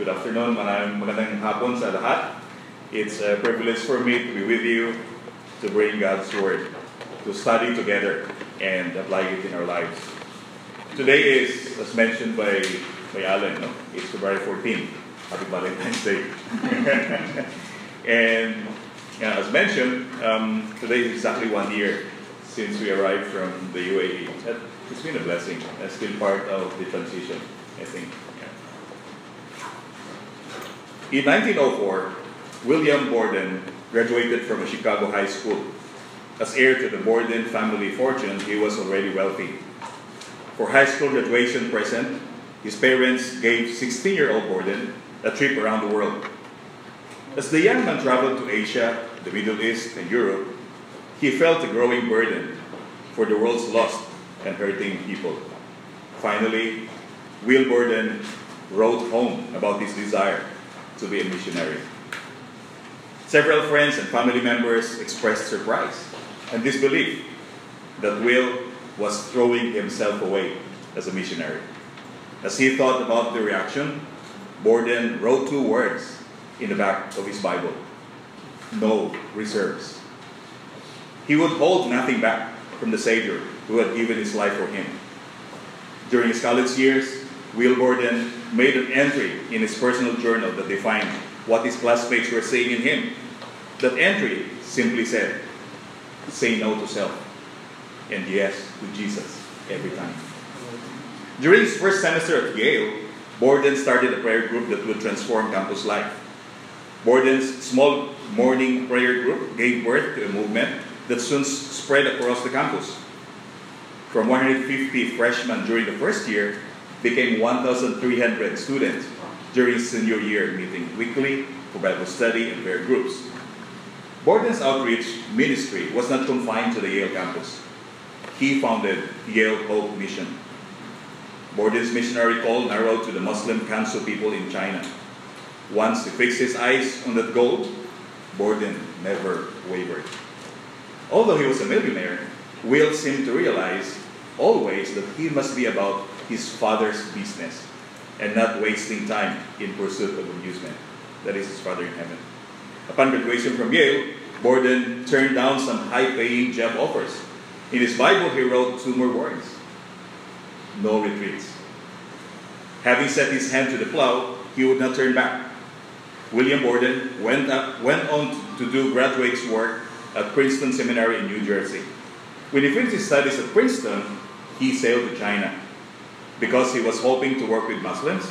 Good afternoon, maraming magandang hapon sa lahat. It's a privilege for me to be with you to bring God's Word, to study together and apply it in our lives. Today is, as mentioned by, by Alan, no? it's February 14. Happy Valentine's Day. and yeah, as mentioned, um, today is exactly one year since we arrived from the UAE. It's been a blessing. That's still part of the transition, I think. In 1904, William Borden graduated from a Chicago high school. As heir to the Borden family fortune, he was already wealthy. For high school graduation present, his parents gave 16-year-old Borden a trip around the world. As the young man traveled to Asia, the Middle East, and Europe, he felt a growing burden for the world's lost and hurting people. Finally, Will Borden wrote home about his desire to be a missionary. Several friends and family members expressed surprise and disbelief that Will was throwing himself away as a missionary. As he thought about the reaction, Borden wrote two words in the back of his Bible no reserves. He would hold nothing back from the Savior who had given his life for him. During his college years, Will Borden made an entry in his personal journal that defined what his classmates were saying in him. That entry simply said, say no to self and yes to Jesus every time. During his first semester at Yale, Borden started a prayer group that would transform campus life. Borden's small morning prayer group gave birth to a movement that soon spread across the campus. From 150 freshmen during the first year became 1,300 students during senior year, meeting weekly for Bible study and prayer groups. Borden's outreach ministry was not confined to the Yale campus. He founded Yale Hope Mission. Borden's missionary call narrowed to the Muslim Kansu people in China. Once he fixed his eyes on that goal, Borden never wavered. Although he was a millionaire, Will seemed to realize always that he must be about his father's business and not wasting time in pursuit of amusement. That is his father in heaven. Upon graduation from Yale, Borden turned down some high paying job offers. In his Bible, he wrote two more words no retreats. Having set his hand to the plow, he would not turn back. William Borden went, up, went on to do graduate's work at Princeton Seminary in New Jersey. When he finished his studies at Princeton, he sailed to China because he was hoping to work with Muslims,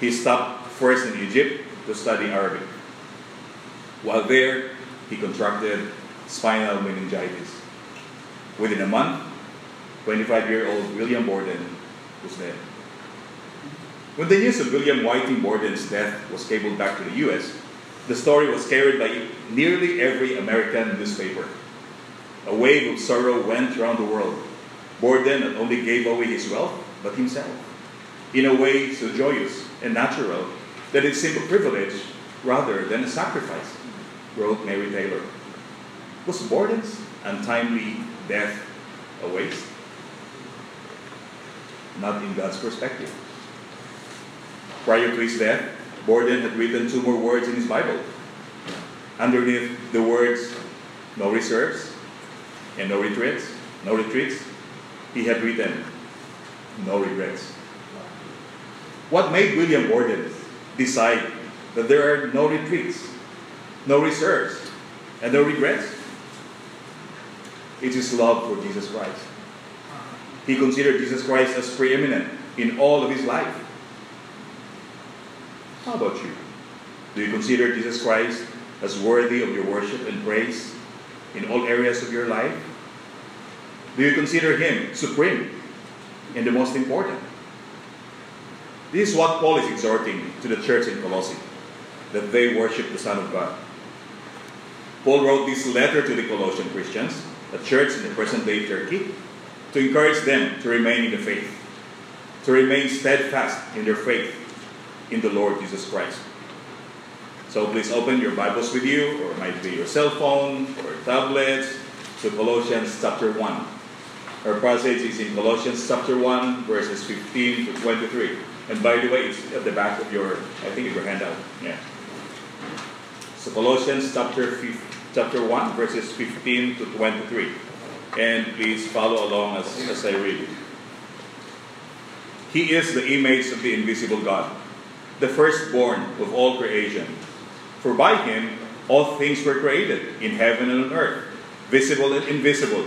he stopped first in Egypt to study Arabic. While there, he contracted spinal meningitis. Within a month, 25 year old William Borden was dead. When the news of William Whiting Borden's death was cabled back to the US, the story was carried by nearly every American newspaper. A wave of sorrow went around the world. Borden not only gave away his wealth, but himself, in a way so joyous and natural that it seemed a privilege rather than a sacrifice, wrote Mary Taylor. Was Borden's untimely death a waste? Not in God's perspective. Prior to his death, Borden had written two more words in his Bible. Underneath the words, no reserves and no retreats, no retreats, he had written, no regrets. What made William Borden decide that there are no retreats, no reserves, and no regrets? It's love for Jesus Christ. He considered Jesus Christ as preeminent in all of his life. How about you? Do you consider Jesus Christ as worthy of your worship and praise in all areas of your life? Do you consider him supreme and the most important. This is what Paul is exhorting to the church in Colossae that they worship the Son of God. Paul wrote this letter to the Colossian Christians, a church in the present day Turkey, to encourage them to remain in the faith, to remain steadfast in their faith in the Lord Jesus Christ. So please open your Bibles with you, or might be your cell phone or tablets, to Colossians chapter 1. Our passage is in Colossians chapter 1, verses 15 to 23. And by the way, it's at the back of your, I think, your handout. Yeah. So Colossians chapter, chapter 1, verses 15 to 23. And please follow along as, as I read. He is the image of the invisible God, the firstborn of all creation. For by him all things were created, in heaven and on earth, visible and invisible,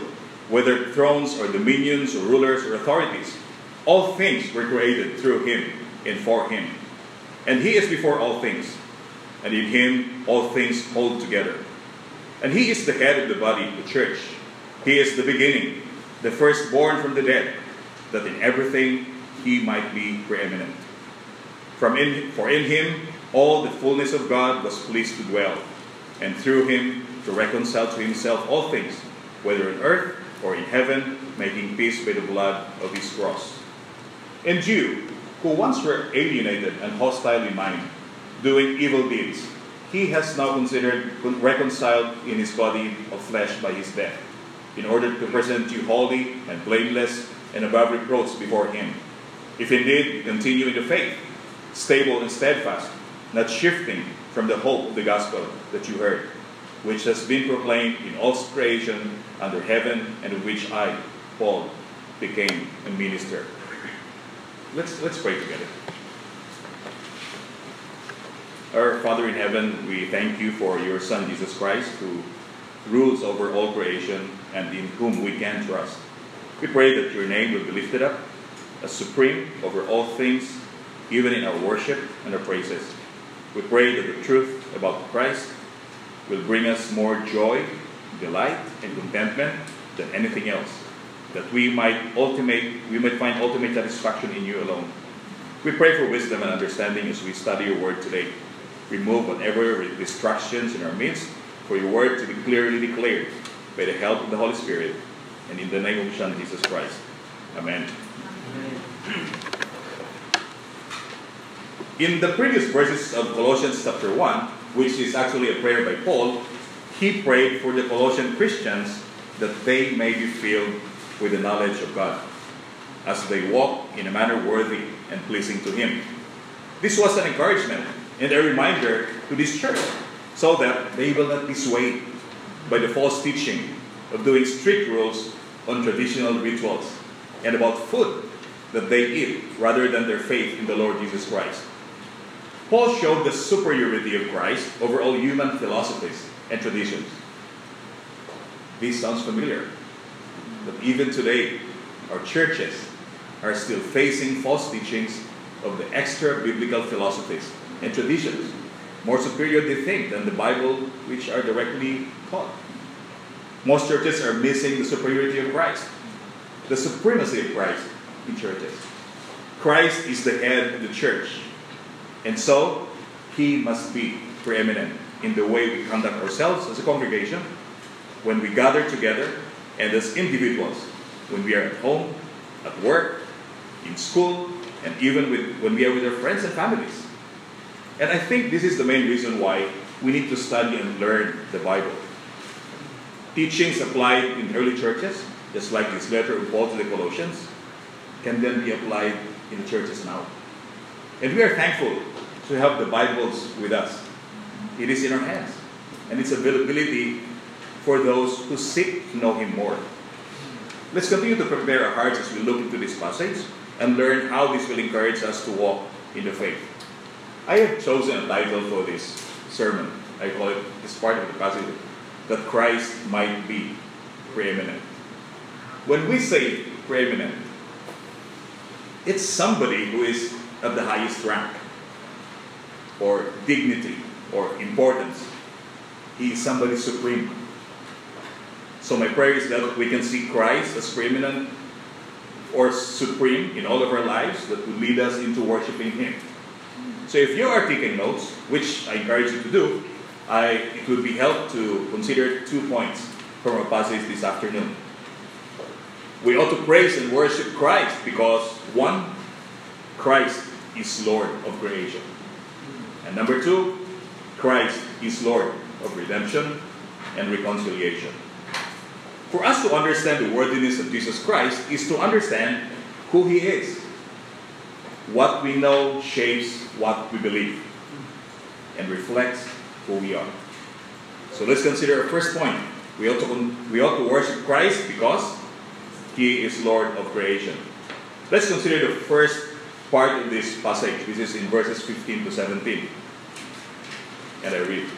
whether thrones or dominions or rulers or authorities. All things were created through him and for him. And he is before all things, and in him all things hold together. And he is the head of the body, the church. He is the beginning, the firstborn from the dead, that in everything he might be preeminent. From in, for in him all the fullness of God was pleased to dwell, and through him to reconcile to himself all things, whether on earth or in heaven, making peace by the blood of his cross. And you, who once were alienated and hostile in mind, doing evil deeds, he has now considered reconciled in his body of flesh by his death, in order to present you holy and blameless and above reproach before him. If indeed you continue in the faith, stable and steadfast, not shifting from the hope of the gospel that you heard, which has been proclaimed in all creation under heaven, and of which I, Paul, became a minister. Let's, let's pray together. Our Father in heaven, we thank you for your Son, Jesus Christ, who rules over all creation and in whom we can trust. We pray that your name will be lifted up as supreme over all things, even in our worship and our praises. We pray that the truth about Christ will bring us more joy, delight, and contentment than anything else that we might ultimate we might find ultimate satisfaction in you alone. We pray for wisdom and understanding as we study your word today. Remove whatever distractions in our midst for your word to be clearly declared by the help of the Holy Spirit and in the name of Son Jesus Christ. Amen. In the previous verses of Colossians chapter 1, which is actually a prayer by Paul, he prayed for the Colossian Christians that they may be filled with the knowledge of God, as they walk in a manner worthy and pleasing to Him. This was an encouragement and a reminder to this church so that they will not be swayed by the false teaching of doing strict rules on traditional rituals and about food that they eat rather than their faith in the Lord Jesus Christ. Paul showed the superiority of Christ over all human philosophies and traditions. This sounds familiar. But even today, our churches are still facing false teachings of the extra biblical philosophies and traditions, more superior they think than the Bible, which are directly taught. Most churches are missing the superiority of Christ, the supremacy of Christ in churches. Christ is the head of the church, and so he must be preeminent in the way we conduct ourselves as a congregation, when we gather together, and as individuals, when we are at home, at work, in school, and even with, when we are with our friends and families. And I think this is the main reason why we need to study and learn the Bible. Teachings applied in early churches, just like this letter of Paul to the Colossians, can then be applied in churches now. And we are thankful to have the Bibles with us. It is in our hands, and its availability for those who seek to know Him more. Let's continue to prepare our hearts as we look into this passage and learn how this will encourage us to walk in the faith. I have chosen a title for this sermon. I call it, this part of the passage, that Christ might be preeminent. When we say preeminent, it's somebody who is of the highest rank or dignity or importance. He is somebody supreme. So my prayer is that we can see Christ as preeminent or supreme in all of our lives that will lead us into worshiping Him. So if you are taking notes, which I encourage you to do, I, it would be helpful to consider two points from our passage this afternoon. We ought to praise and worship Christ because, one, Christ is Lord of creation. And number two, Christ is Lord of redemption and reconciliation. For us to understand the worthiness of Jesus Christ is to understand who He is. What we know shapes what we believe and reflects who we are. So let's consider our first point. We ought to, we ought to worship Christ because He is Lord of creation. Let's consider the first part of this passage. This is in verses 15 to 17. And I read.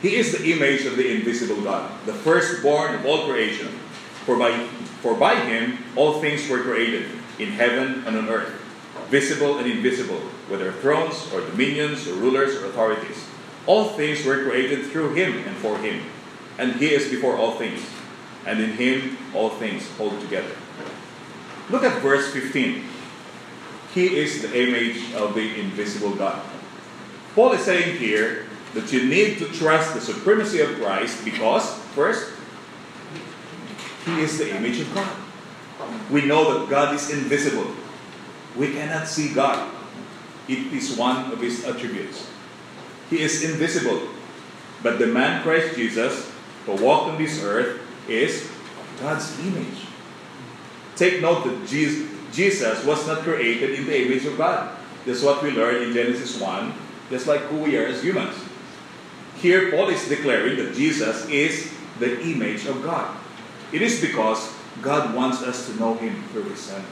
He is the image of the invisible God, the firstborn of all creation. For by, for by him all things were created, in heaven and on earth, visible and invisible, whether thrones or dominions or rulers or authorities. All things were created through him and for him. And he is before all things. And in him all things hold together. Look at verse 15. He is the image of the invisible God. Paul is saying here that you need to trust the supremacy of Christ because, first, He is the image of God. We know that God is invisible. We cannot see God. It is one of His attributes. He is invisible. But the man Christ Jesus, who walked on this earth, is God's image. Take note that Jesus was not created in the image of God. That's what we learn in Genesis 1, just like who we are as humans. Here, Paul is declaring that Jesus is the image of God. It is because God wants us to know Him through His Son.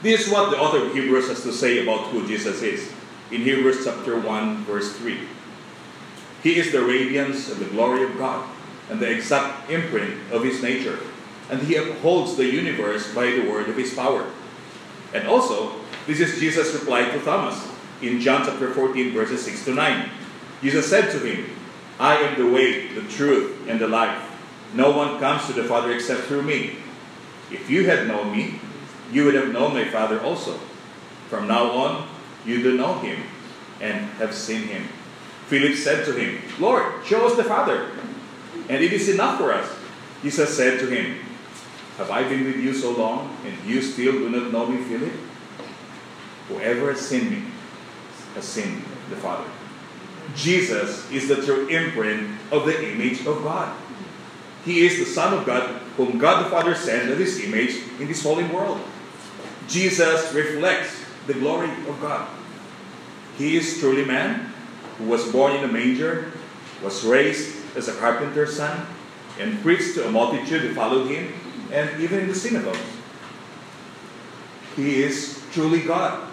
This is what the author of Hebrews has to say about who Jesus is. In Hebrews chapter 1, verse 3. He is the radiance of the glory of God and the exact imprint of His nature, and He upholds the universe by the word of His power. And also, this is Jesus' reply to Thomas in John chapter 14, verses 6 to 9. Jesus said to him, I am the way, the truth, and the life. No one comes to the Father except through me. If you had known me, you would have known my Father also. From now on, you do know him and have seen him. Philip said to him, Lord, show us the Father, and it is enough for us. Jesus said to him, Have I been with you so long, and you still do not know me, Philip? Whoever has seen me seen the Father. Jesus is the true imprint of the image of God. He is the Son of God, whom God the Father sent as His image in this fallen world. Jesus reflects the glory of God. He is truly man, who was born in a manger, was raised as a carpenter's son, and preached to a multitude who followed him, and even in the synagogues. He is truly God,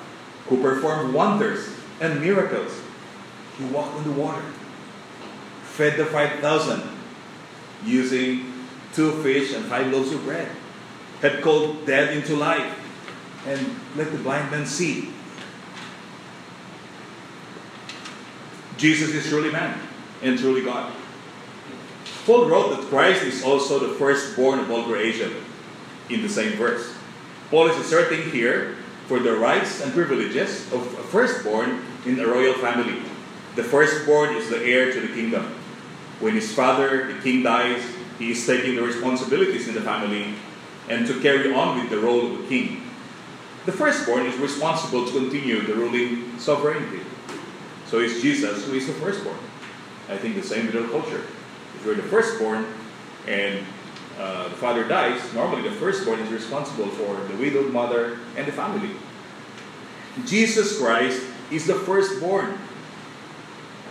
who performed wonders and miracles he walked on the water, fed the 5,000 using two fish and five loaves of bread, had called dead into life, and let the blind man see. Jesus is truly man and truly God. Paul wrote that Christ is also the firstborn of all creation in the same verse. Paul is asserting here for the rights and privileges of a firstborn in a royal family. The firstborn is the heir to the kingdom. When his father, the king, dies, he is taking the responsibilities in the family and to carry on with the role of the king. The firstborn is responsible to continue the ruling sovereignty. So it's Jesus who is the firstborn. I think the same with our culture. If you're the firstborn and uh, the father dies, normally the firstborn is responsible for the widowed mother and the family. Jesus Christ is the firstborn.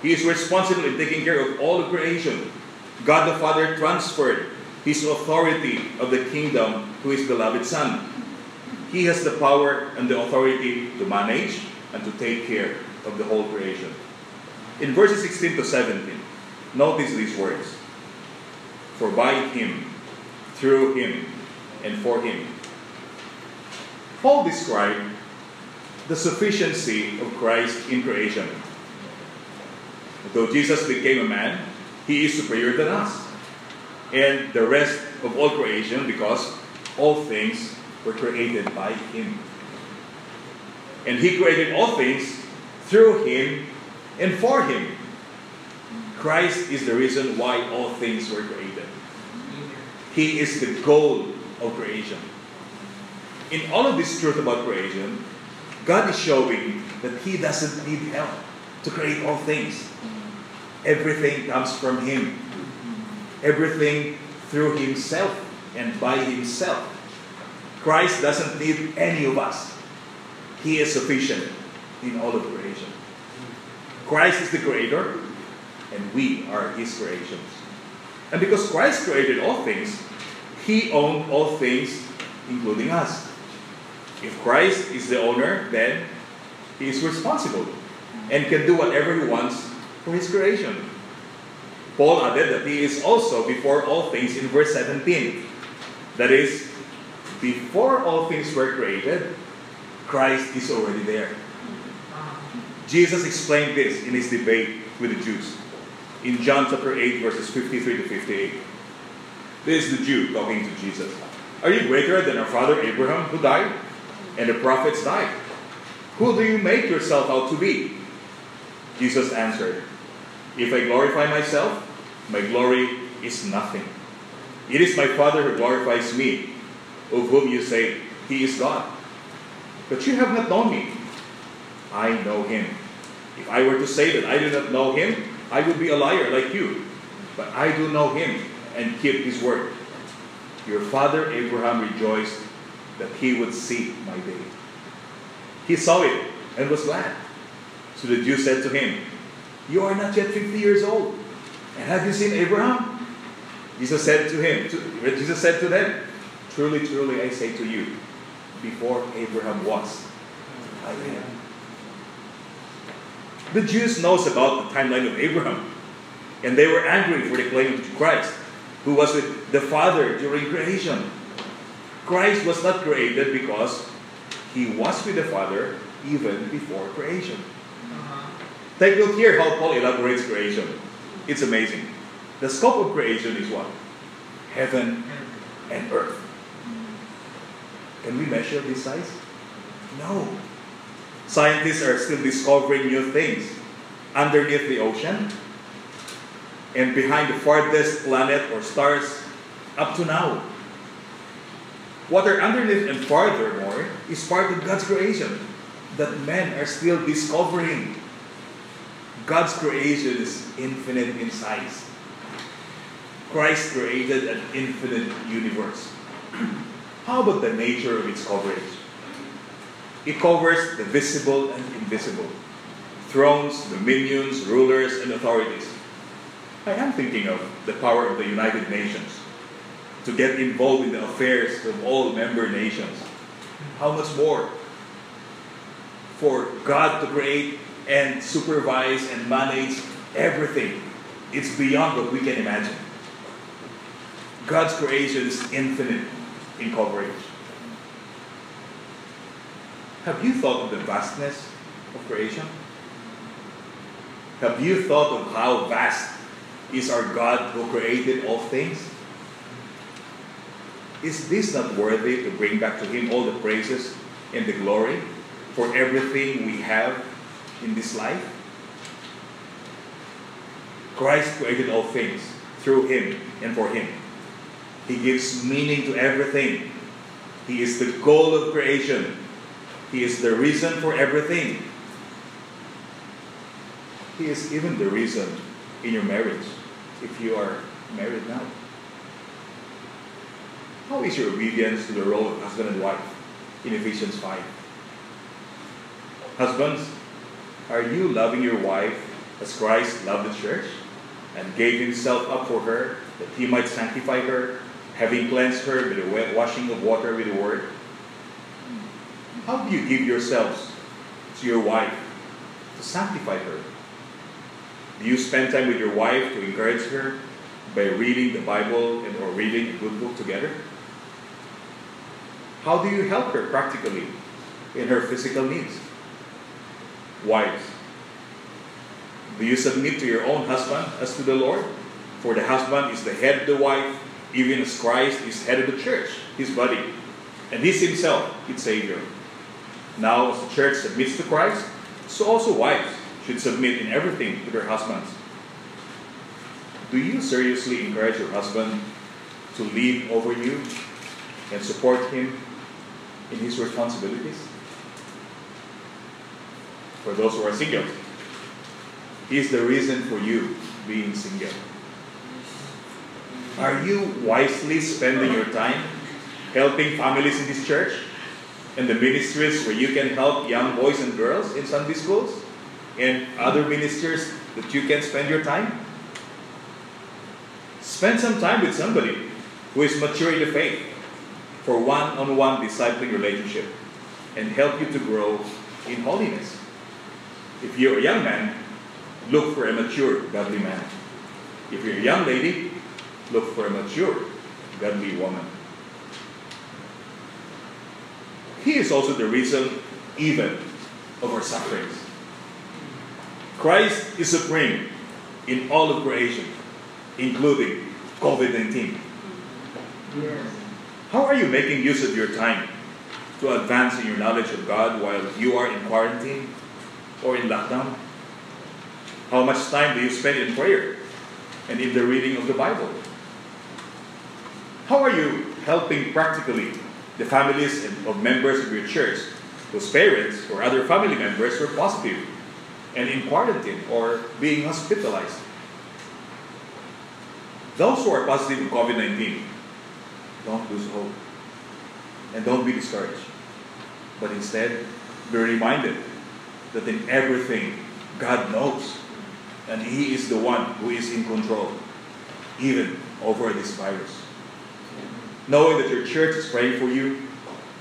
He is responsible in taking care of all of creation. God the Father transferred his authority of the kingdom to his beloved Son. He has the power and the authority to manage and to take care of the whole creation. In verses 16 to 17, notice these words For by him, through him, and for him. Paul described the sufficiency of Christ in creation. Though Jesus became a man, he is superior than us and the rest of all creation because all things were created by him. And he created all things through him and for him. Christ is the reason why all things were created. He is the goal of creation. In all of this truth about creation, God is showing that He doesn't need help to create all things. Everything comes from Him. Everything through himself and by himself. Christ doesn't need any of us. He is sufficient in all of creation. Christ is the creator, and we are his creations. And because Christ created all things, he owned all things, including us. If Christ is the owner, then he is responsible and can do whatever he wants for his creation. Paul added that he is also before all things in verse 17. That is, before all things were created, Christ is already there. Jesus explained this in his debate with the Jews in John chapter 8, verses 53 to 58. This is the Jew talking to Jesus. Are you greater than our father Abraham, who died? And the prophets died. Who do you make yourself out to be? Jesus answered, If I glorify myself, my glory is nothing. It is my Father who glorifies me, of whom you say, He is God. But you have not known me. I know him. If I were to say that I do not know him, I would be a liar like you. But I do know him and keep his word. Your father Abraham rejoiced that he would see my day. He saw it and was glad. So the Jews said to him, You are not yet 50 years old. And have you seen Abraham? Jesus said to him, to, Jesus said to them, Truly, truly, I say to you, before Abraham was, I am. The Jews knows about the timeline of Abraham, and they were angry for the claim of Christ, who was with the Father during creation. Christ was not created because he was with the Father even before creation. Uh-huh. Take a look here how Paul elaborates creation. It's amazing. The scope of creation is what? Heaven and earth. Mm-hmm. Can we measure this size? No. Scientists are still discovering new things underneath the ocean and behind the farthest planet or stars up to now. What are underneath and furthermore is part of God's creation that men are still discovering. God's creation is infinite in size. Christ created an infinite universe. How about the nature of its coverage? It covers the visible and invisible thrones, dominions, rulers, and authorities. I am thinking of the power of the United Nations to get involved in the affairs of all member nations. How much more for God to create and supervise and manage everything? It's beyond what we can imagine. God's creation is infinite in coverage. Have you thought of the vastness of creation? Have you thought of how vast is our God who created all things? Is this not worthy to bring back to Him all the praises and the glory for everything we have in this life? Christ created all things through Him and for Him. He gives meaning to everything. He is the goal of creation. He is the reason for everything. He is even the reason in your marriage if you are married now. How is your obedience to the role of husband and wife in Ephesians 5? Husbands, are you loving your wife as Christ loved the church and gave himself up for her that he might sanctify her, having cleansed her with the washing of water with the word? How do you give yourselves to your wife to sanctify her? Do you spend time with your wife to encourage her by reading the Bible and or reading a good book together? How do you help her practically in her physical needs? Wives, do you submit to your own husband as to the Lord? For the husband is the head of the wife, even as Christ is head of the church, his body, and he's himself its Savior. Now, as the church submits to Christ, so also wives should submit in everything to their husbands. Do you seriously encourage your husband to lead over you and support him in his responsibilities? For those who are single, is the reason for you being single. Are you wisely spending your time helping families in this church and the ministries where you can help young boys and girls in Sunday schools and other ministers that you can spend your time? Spend some time with somebody who is mature in the faith for one on one discipling relationship and help you to grow in holiness. If you're a young man, look for a mature, godly man. If you're a young lady, look for a mature, godly woman. He is also the reason, even, of our sufferings. Christ is supreme in all of creation, including COVID 19. Yes. How are you making use of your time to advance in your knowledge of God while you are in quarantine or in lockdown? How much time do you spend in prayer and in the reading of the Bible? How are you helping practically the families of members of your church whose parents or other family members were positive and in quarantine or being hospitalized? Those who are positive in COVID 19, don't lose hope and don't be discouraged. But instead, be reminded that in everything, God knows. And He is the one who is in control, even over this virus. Knowing that your church is praying for you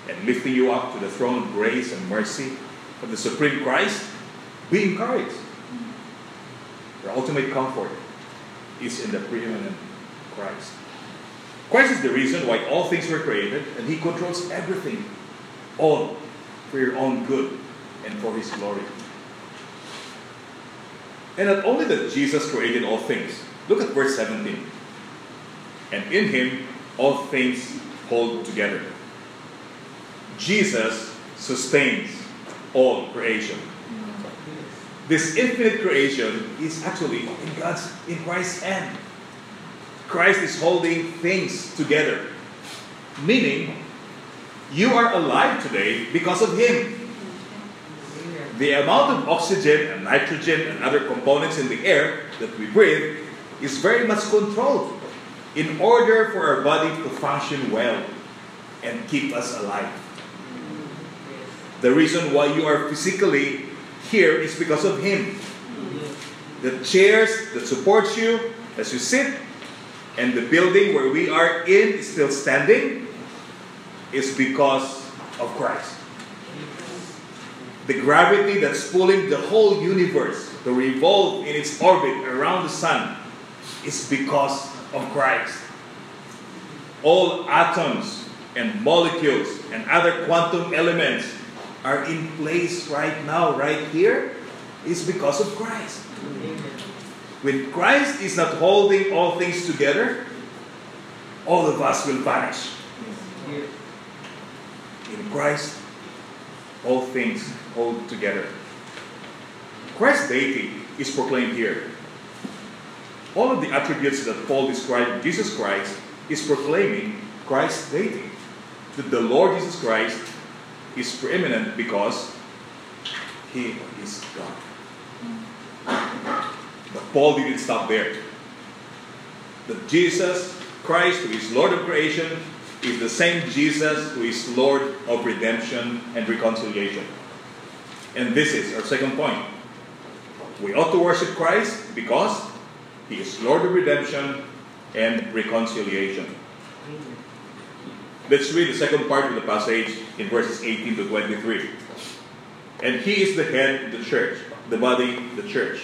and lifting you up to the throne of grace and mercy of the Supreme Christ, be encouraged. Your ultimate comfort is in the preeminent Christ. Christ is the reason why all things were created, and He controls everything, all for your own good and for His glory. And not only that Jesus created all things, look at verse 17. And in Him all things hold together. Jesus sustains all creation. This infinite creation is actually in God's in Christ's hand. Christ is holding things together. Meaning, you are alive today because of Him. The amount of oxygen and nitrogen and other components in the air that we breathe is very much controlled in order for our body to function well and keep us alive. The reason why you are physically here is because of Him. The chairs that support you as you sit and the building where we are in is still standing is because of Christ. The gravity that's pulling the whole universe to revolve in its orbit around the sun is because of Christ. All atoms and molecules and other quantum elements are in place right now, right here, is because of Christ. When Christ is not holding all things together, all of us will vanish. In Christ, all things hold together. Christ's deity is proclaimed here. All of the attributes that Paul described in Jesus Christ is proclaiming Christ's deity. That the Lord Jesus Christ is preeminent because He is God. But Paul didn't stop there. That Jesus Christ, who is Lord of creation, is the same Jesus who is Lord of redemption and reconciliation. And this is our second point. We ought to worship Christ because He is Lord of redemption and reconciliation. Let's read the second part of the passage in verses 18 to 23. And He is the head of the church, the body, the church.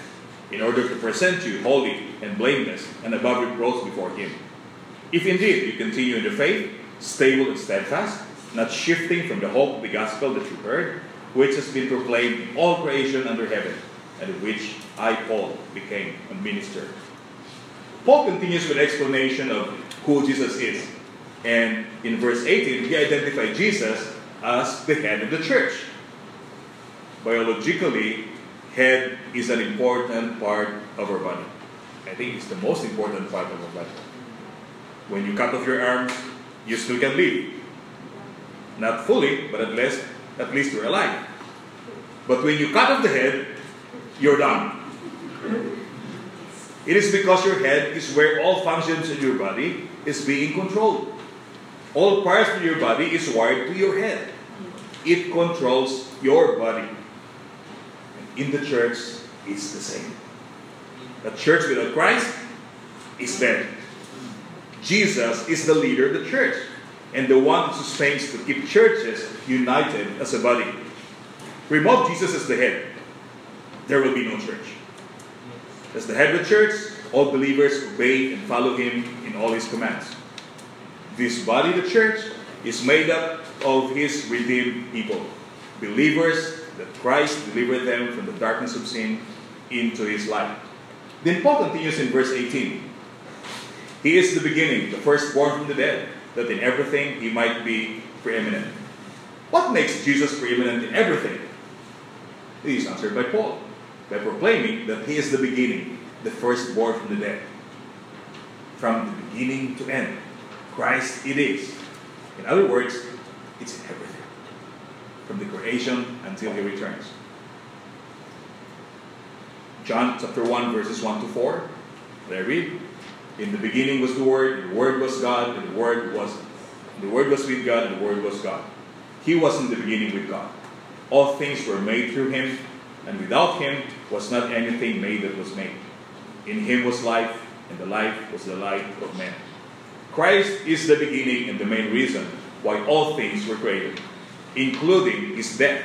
in order to present you holy and blameless and above reproach before Him. If indeed you continue in the faith, stable and steadfast, not shifting from the hope of the gospel that you heard, which has been proclaimed in all creation under heaven, and of which I, Paul, became a minister. Paul continues with an explanation of who Jesus is And in verse 18, he identified Jesus as the head of the church. Biologically, head is an important part of our body. I think it's the most important part of our body. When you cut off your arms, you still can live. Not fully, but at least at least you're alive. But when you cut off the head, you're done. It is because your head is where all functions in your body is being controlled. All parts of your body is wired to your head. It controls your body. In the church, it's the same. A church without Christ is dead. Jesus is the leader of the church and the one who sustains to keep churches united as a body. Remove Jesus as the head, there will be no church. As the head of the church, all believers obey and follow him in all his commands. This body, the church, is made up of his redeemed people, believers that Christ delivered them from the darkness of sin into his light. Then Paul continues in verse 18. He is the beginning, the firstborn from the dead, that in everything he might be preeminent. What makes Jesus preeminent in everything? It is answered by Paul, by proclaiming that he is the beginning, the firstborn from the dead. From the beginning to end, Christ it is. In other words, it's in everything. From the creation until he returns. John chapter 1, verses 1 to 4. There I read. In the beginning was the Word, the Word was God, and the Word was the Word was with God, and the Word was God. He was in the beginning with God. All things were made through him, and without him was not anything made that was made. In him was life, and the life was the light of men. Christ is the beginning and the main reason why all things were created, including his death,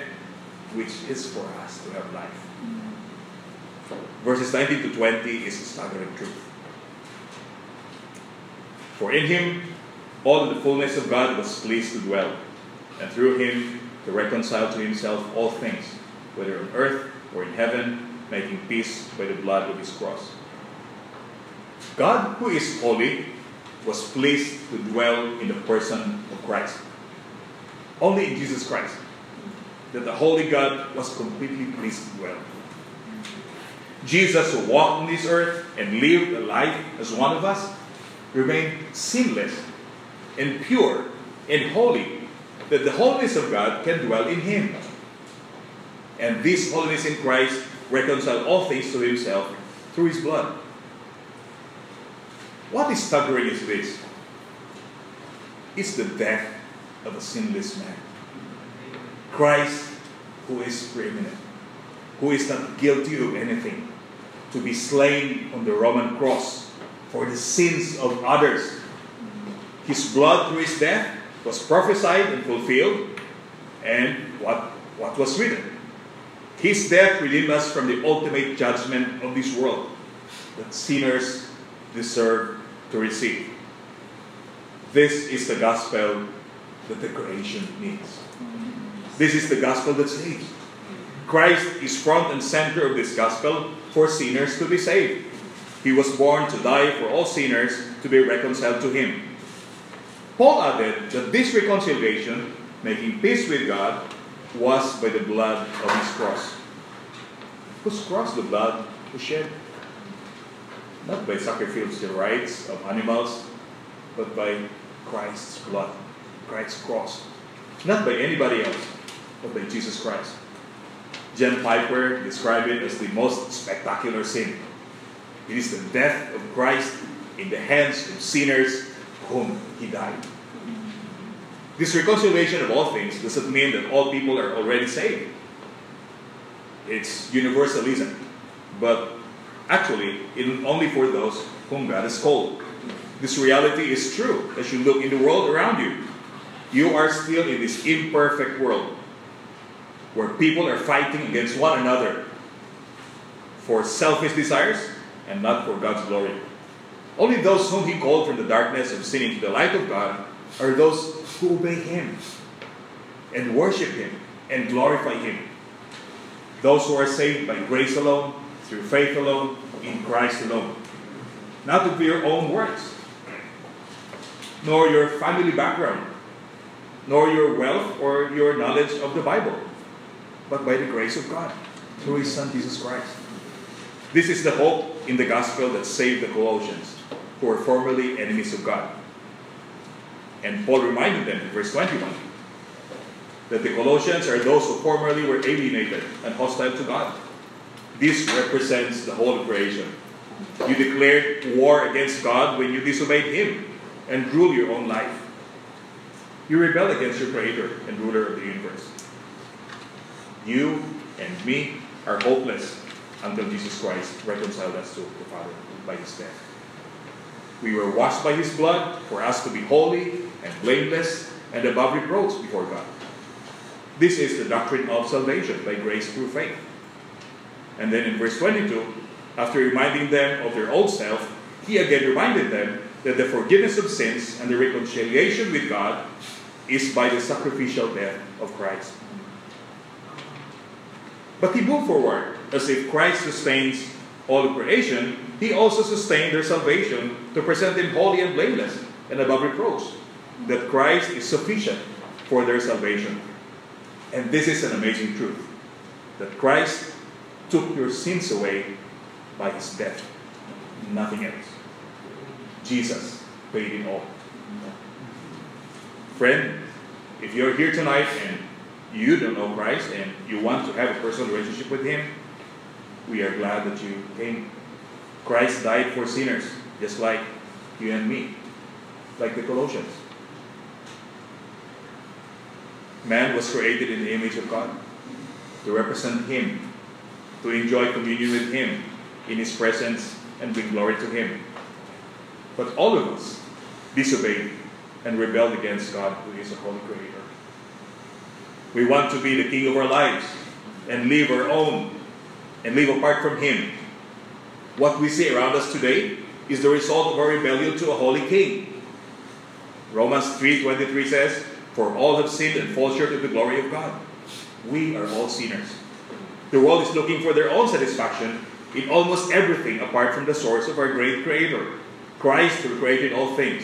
which is for us to have life. Verses 19 to 20 is a staggering truth. For in him all the fullness of God was pleased to dwell, and through him to reconcile to himself all things, whether on earth or in heaven, making peace by the blood of his cross. God, who is holy, was pleased to dwell in the person of Christ. Only in Jesus Christ that the holy God was completely pleased to dwell. Jesus, who walked on this earth and lived a life as one of us, remained sinless and pure and holy, that the holiness of God can dwell in him. And this holiness in Christ reconciled all things to himself through his blood. What is staggering is this? It's the death of a sinless man. Christ, who is preeminent, who is not guilty of anything, to be slain on the Roman cross for the sins of others. His blood through his death was prophesied and fulfilled, and what, what was written? His death redeemed us from the ultimate judgment of this world that sinners deserve to receive. This is the gospel the creation needs. This is the gospel that saves. Christ is front and center of this gospel for sinners to be saved. He was born to die for all sinners to be reconciled to Him. Paul added that this reconciliation, making peace with God, was by the blood of His cross. Whose cross the blood was shed? Not by sacrificial rites of animals, but by Christ's blood, Christ's cross. Not by anybody else, but by Jesus Christ. John Piper described it as the most spectacular sin. It is the death of Christ in the hands of sinners whom he died. This reconciliation of all things doesn't mean that all people are already saved. It's universalism. But actually, only for those whom God has called. This reality is true as you look in the world around you. You are still in this imperfect world where people are fighting against one another for selfish desires and not for God's glory. Only those whom He called from the darkness of sin into the light of God are those who obey Him and worship Him and glorify Him. Those who are saved by grace alone, through faith alone, in Christ alone. Not of your own works. nor your family background, nor your wealth or your knowledge of the Bible, but by the grace of God through His Son Jesus Christ. This is the hope in the gospel that saved the Colossians, who were formerly enemies of God. And Paul reminded them in verse 21 that the Colossians are those who formerly were alienated and hostile to God. This represents the whole creation. You declared war against God when you disobeyed Him and rule your own life. You rebel against your Creator and ruler of the universe. You and me are hopeless until Jesus Christ reconciled us to the Father by His death. We were washed by His blood for us to be holy and blameless and above reproach before God. This is the doctrine of salvation by grace through faith. And then in verse 22, after reminding them of their old self, he again reminded them that the forgiveness of sins and the reconciliation with God is by the sacrificial death of Christ. But he moved forward as if Christ sustains all of creation, he also sustained their salvation to present them holy and blameless and above reproach. That Christ is sufficient for their salvation. And this is an amazing truth that Christ took your sins away by his death, nothing else. Jesus paid it all. Friend, if you're here tonight and you don't know Christ and you want to have a personal relationship with him, we are glad that you came. Christ died for sinners, just like you and me, like the Colossians. Man was created in the image of God to represent Him, to enjoy communion with Him in His presence and bring glory to Him. But all of us disobeyed and rebelled against God, who is a holy creator. We want to be the king of our lives and live our own and live apart from Him. What we see around us today is the result of our rebellion to a holy king. Romans 3:23 says, "For all have sinned and fall short of the glory of God." We are all sinners. The world is looking for their own satisfaction in almost everything apart from the source of our great creator, Christ who created all things.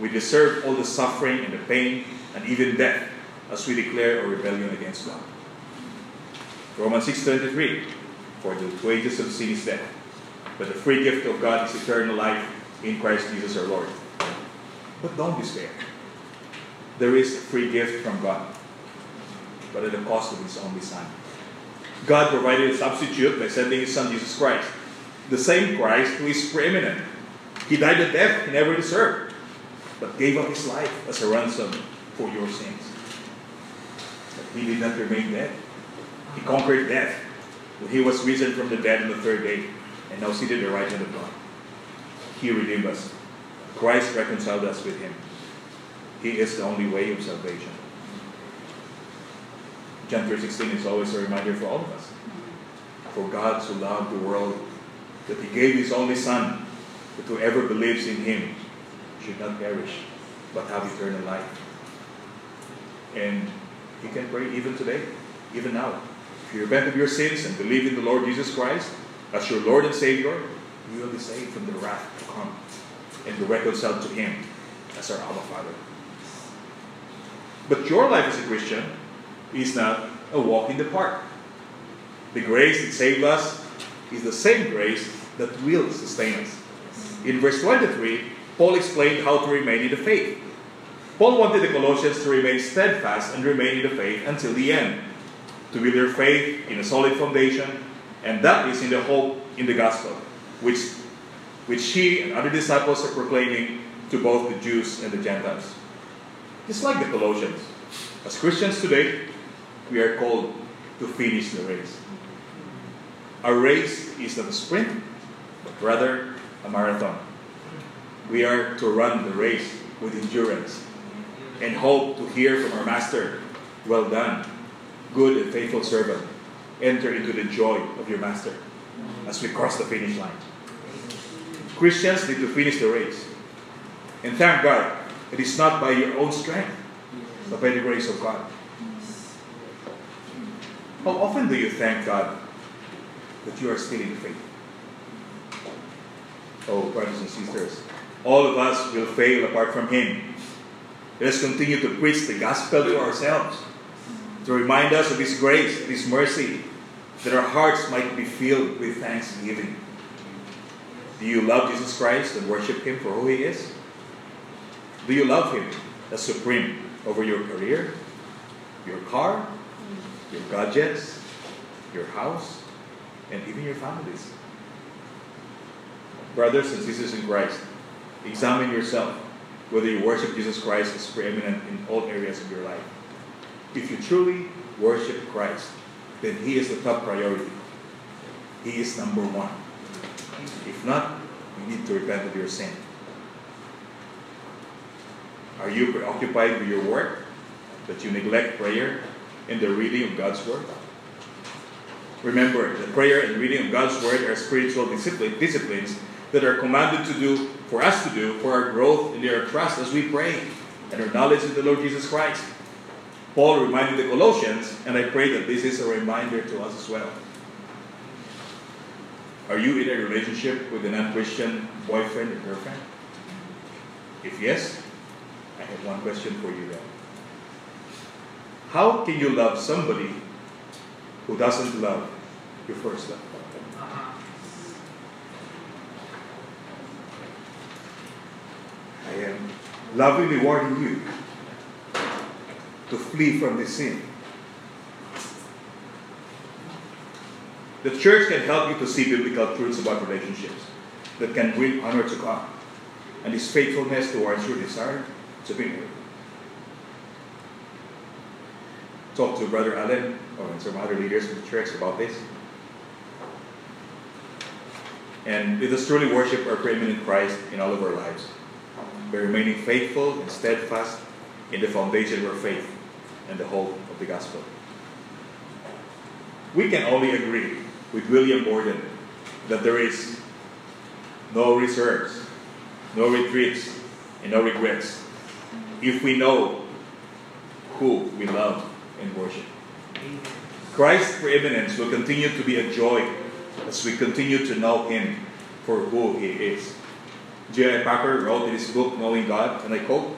We deserve all the suffering and the pain and even death as we declare our rebellion against God. Romans 6:23 For the wages of sin is death, but the free gift of God is eternal life in Christ Jesus our Lord. But don't despair. There is a free gift from God, but at the cost of His only Son. God provided a substitute by sending His Son Jesus Christ, the same Christ who is preeminent. He died a death he never deserved, but gave up His life as a ransom for your sins. But He did not remain dead. He conquered death He was risen from the dead on the third day and now seated at the right hand of God. He redeemed us. Christ reconciled us with Him. He is the only way of salvation. John 3.16 is always a reminder for all of us. For God so loved the world that He gave His only Son, that whoever believes in Him should not perish, but have eternal life. And you can pray even today, even now. If you repent of your sins and believe in the Lord Jesus Christ as your Lord and Savior, you will be saved from the wrath to come and be reconciled to Him as our Abba Father. But your life as a Christian is not a walk in the park. The grace that saved us is the same grace that will sustain us. In verse 23, Paul explained how to remain in the faith. Paul wanted the Colossians to remain steadfast and remain in the faith until the end, to build their faith in a solid foundation, and that is in the hope in the gospel, which, which he and other disciples are proclaiming to both the Jews and the Gentiles. Just like the Colossians, as Christians today, we are called to finish the race. Our race is not a sprint, but rather a marathon. We are to run the race with endurance and hope to hear from our Master, Well done, good and faithful servant. Enter into the joy of your Master as we cross the finish line. Christians need to finish the race. And thank God, it is not by your own strength, but by the grace of God. How often do you thank God that you are still in faith? Oh, brothers and sisters, All of us will fail apart from Him. Let us continue to preach the gospel to ourselves, to remind us of His grace, of His mercy, that our hearts might be filled with thanksgiving. Do you love Jesus Christ and worship Him for who He is? Do you love Him as supreme over your career, your car, your gadgets, your house, and even your families? Brothers and sisters in Christ, examine yourself whether you worship Jesus Christ as preeminent in all areas of your life. If you truly worship Christ, then He is the top priority. He is number one. If not, you need to repent of your sin. Are you preoccupied with your work that you neglect prayer and the reading of God's Word? Remember, the prayer and reading of God's Word are spiritual disciplines that are commanded to do, for us to do, for our growth in our trust as we pray and our knowledge of the Lord Jesus Christ. Paul reminded the Colossians, and I pray that this is a reminder to us as well. Are you in a relationship with a non Christian boyfriend or girlfriend? If yes, I have one question for you then. How can you love somebody who doesn't love your first love? Am lovingly warning you to flee from this sin. The church can help you to see biblical truths about relationships that can bring honor to God and His faithfulness towards your desire to be married. Talk to Brother Allen or some other leaders of the church about this. And let us truly worship our preeminent Christ in all of our lives by remaining faithful and steadfast in the foundation of our faith and the hope of the gospel. We can only agree with William Borden that there is no reserves, no retreats, and no regrets if we know who we love and worship. Christ's preeminence will continue to be a joy as we continue to know Him for who He is. J.I. Packer wrote in his book, Knowing God, and I quote,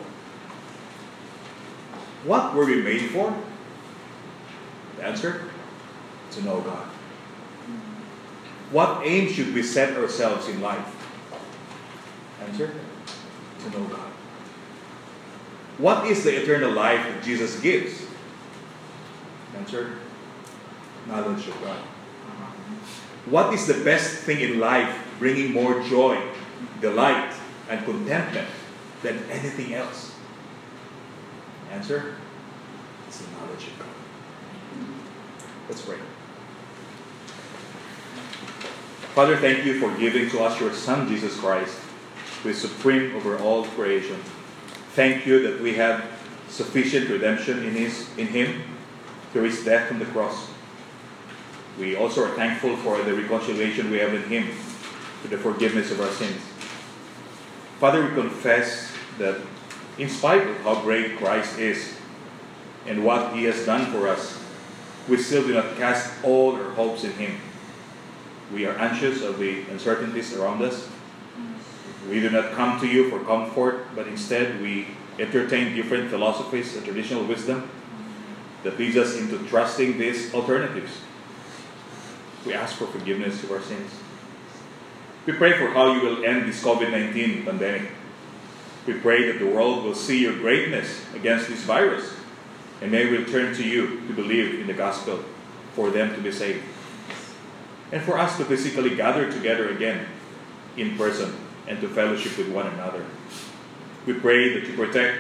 What were we made for? The answer? To know God. What aim should we set ourselves in life? Answer? To know God. What is the eternal life that Jesus gives? Answer? Knowledge of God. What is the best thing in life bringing more joy, delight, and contentment than anything else? Answer? It's the knowledge of God. Let's pray. Father, thank you for giving to us your Son, Jesus Christ, who is supreme over all creation. Thank you that we have sufficient redemption in, his, in Him through His death on the cross. We also are thankful for the reconciliation we have in Him for the forgiveness of our sins. Father, we confess that in spite of how great Christ is and what He has done for us, we still do not cast all our hopes in Him. We are anxious of the uncertainties around us. We do not come to you for comfort, but instead we entertain different philosophies and traditional wisdom that leads us into trusting these alternatives. We ask for forgiveness of our sins. We pray for how you will end this COVID 19 pandemic. We pray that the world will see your greatness against this virus and may we turn to you to believe in the gospel for them to be saved. And for us to physically gather together again in person and to fellowship with one another. We pray that you protect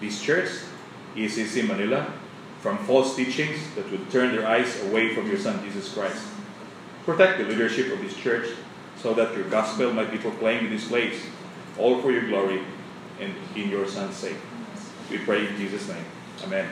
this church, ECC Manila, from false teachings that would turn their eyes away from your Son Jesus Christ. Protect the leadership of this church so that your gospel might be proclaimed in this place, all for your glory and in your Son's sake. We pray in Jesus' name. Amen.